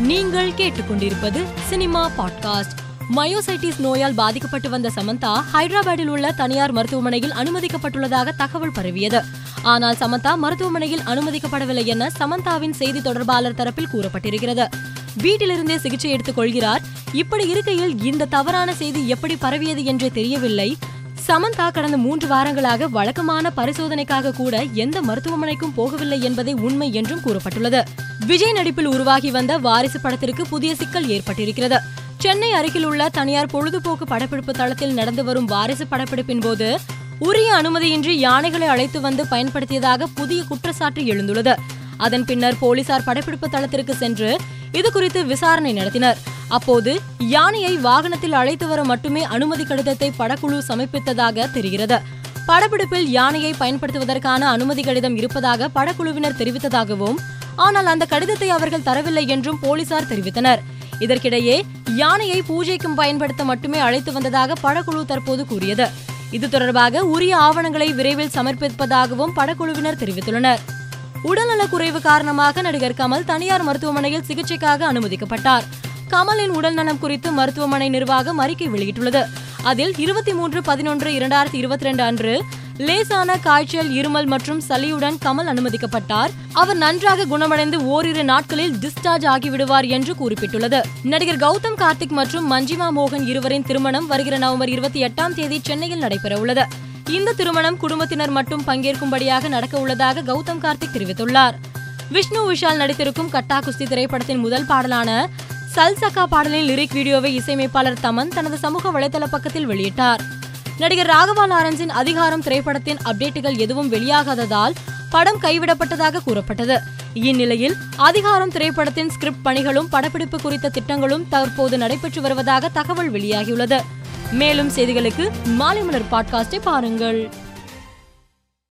நீங்கள் கேட்டுக்கொண்டிருப்பது cinema podcast. Myositis நோயால் பாதிக்கப்பட்டு வந்த சமந்தா ஹைதராபாத்தில் உள்ள தனியார் மருத்துவமனையில் அனுமதிக்கப்பட்டுள்ளதாக தகவல் பரவியது. ஆனால் சமந்தா மருத்துவமனையில் அனுமதிக்கப்படவில்லை என சமந்தாவின் செய்தி தொடர்பாளர் தரப்பில் கூறப்பட்டிருக்கிறது. வீட்டிலிருந்தே சிகிச்சை எடுத்துக் கொள்கிறார். இப்படி இருக்கையில் இந்த தவறான செய்தி எப்படி பரவியது என்றே தெரியவில்லை. சமந்தா கடந்த மூன்று வாரங்களாக வழக்கமான பரிசோதனைக்காக கூட எந்த மருத்துவமனைக்கும் போகவில்லை என்பதே உண்மை என்றும் கூறப்பட்டுள்ளது. விஜய் நடிப்பில் உருவாகி வந்த வாரிசு படத்திற்கு புதிய சிக்கல் ஏற்பட்டிருக்கிறது. சென்னை அருகில் உள்ள தனியார் பொழுதுபோக்கு படப்பிடிப்பு தளத்தில் நடந்து வரும் வாரிசு படப்பிடிப்பின் போது உரிய அனுமதியின்றி யானைகளை அழைத்து வந்து பயன்படுத்தியதாக புதிய குற்றச்சாட்டு எழுந்துள்ளது. அதன் பின்னர் போலீசார் படப்பிடிப்பு தளத்திற்கு சென்று இது குறித்து விசாரணை நடத்தினர். அப்போது யானையை வாகனத்தில் அழைத்து வர மட்டுமே அனுமதி கடிதத்தை படக்குழு சமர்ப்பித்ததாக தெரிகிறது. படப்பிடிப்பில் யானையை பயன்படுத்துவதற்கான அனுமதி கடிதம் இருப்பதாக படக்குழுவினர் தெரிவித்ததாகவும் ஆனால் அந்த கடிதத்தை அவர்கள் தரவில்லை என்றும் போலீசார் தெரிவித்தனர். இதற்கிடையே யானையை பூஜைக்கும் பயன்படுத்த மட்டுமே அழைத்து வந்ததாக படக்குழு தற்போது கூறியது. இது தொடர்பாக உரிய ஆவணங்களை விரைவில் சமர்ப்பிப்பதாகவும் படக்குழுவினர் தெரிவித்துள்ளனர். உடல்நலக் குறைவு காரணமாக நடிகர் கமல் தனியார் மருத்துவமனையில் சிகிச்சைக்காக அனுமதிக்கப்பட்டார். கமலின் உடல்நலம் குறித்து மருத்துவமனை நிர்வாகம் அறிக்கை வெளியிட்டுள்ளது. அதில் இருபத்தி மூன்று பதினொன்று இரண்டாயிரத்தி இருபத்தி ரெண்டு அன்று லேசான காய்ச்சல் இருமல் மற்றும் சளியுடன் கமல் அனுமதிக்கப்பட்டார். அவர் நன்றாக குணமடைந்து ஓரிரு நாட்களில் டிஸ்சார்ஜ் ஆகிவிடுவார் என்று குறிப்பிட்டுள்ளது. நடிகர் கௌதம் கார்த்திக் மற்றும் மஞ்சிமா மோகன் இருவரின் திருமணம் வருகிற நவம்பர் இருபத்தி எட்டாம் தேதி சென்னையில் நடைபெறவுள்ளது. இந்த திருமணம் குடும்பத்தினர் மட்டும் பங்கேற்கும்படியாக நடக்க உள்ளதாக கௌதம் கார்த்திக் தெரிவித்துள்ளார். விஷ்ணு விஷால் நடித்திருக்கும் கட்டா குஸ்தி திரைப்படத்தின் முதல் பாடலான சல்சக்கா பாடலின் லிரிக் வீடியோவை இசையமைப்பாளர் தமன் தனது சமூக வலைதள பக்கத்தில் வெளியிட்டார். நடிகர் ராகவா லாரன்ஸின் அதிகாரம் திரைப்படத்தின் அப்டேட்டுகள் எதுவும் வெளியாகாததால் படம் கைவிடப்பட்டதாக கூறப்பட்டது. இந்நிலையில் அதிகாரம் திரைப்படத்தின் ஸ்கிரிப்ட் பணிகளும் படப்பிடிப்பு குறித்த திட்டங்களும் தற்போது நடைபெற்று வருவதாக தகவல் வெளியாகியுள்ளது. மேலும் செய்திகளுக்கு மாலை மலர் பாட்காஸ்டை பாருங்கள்.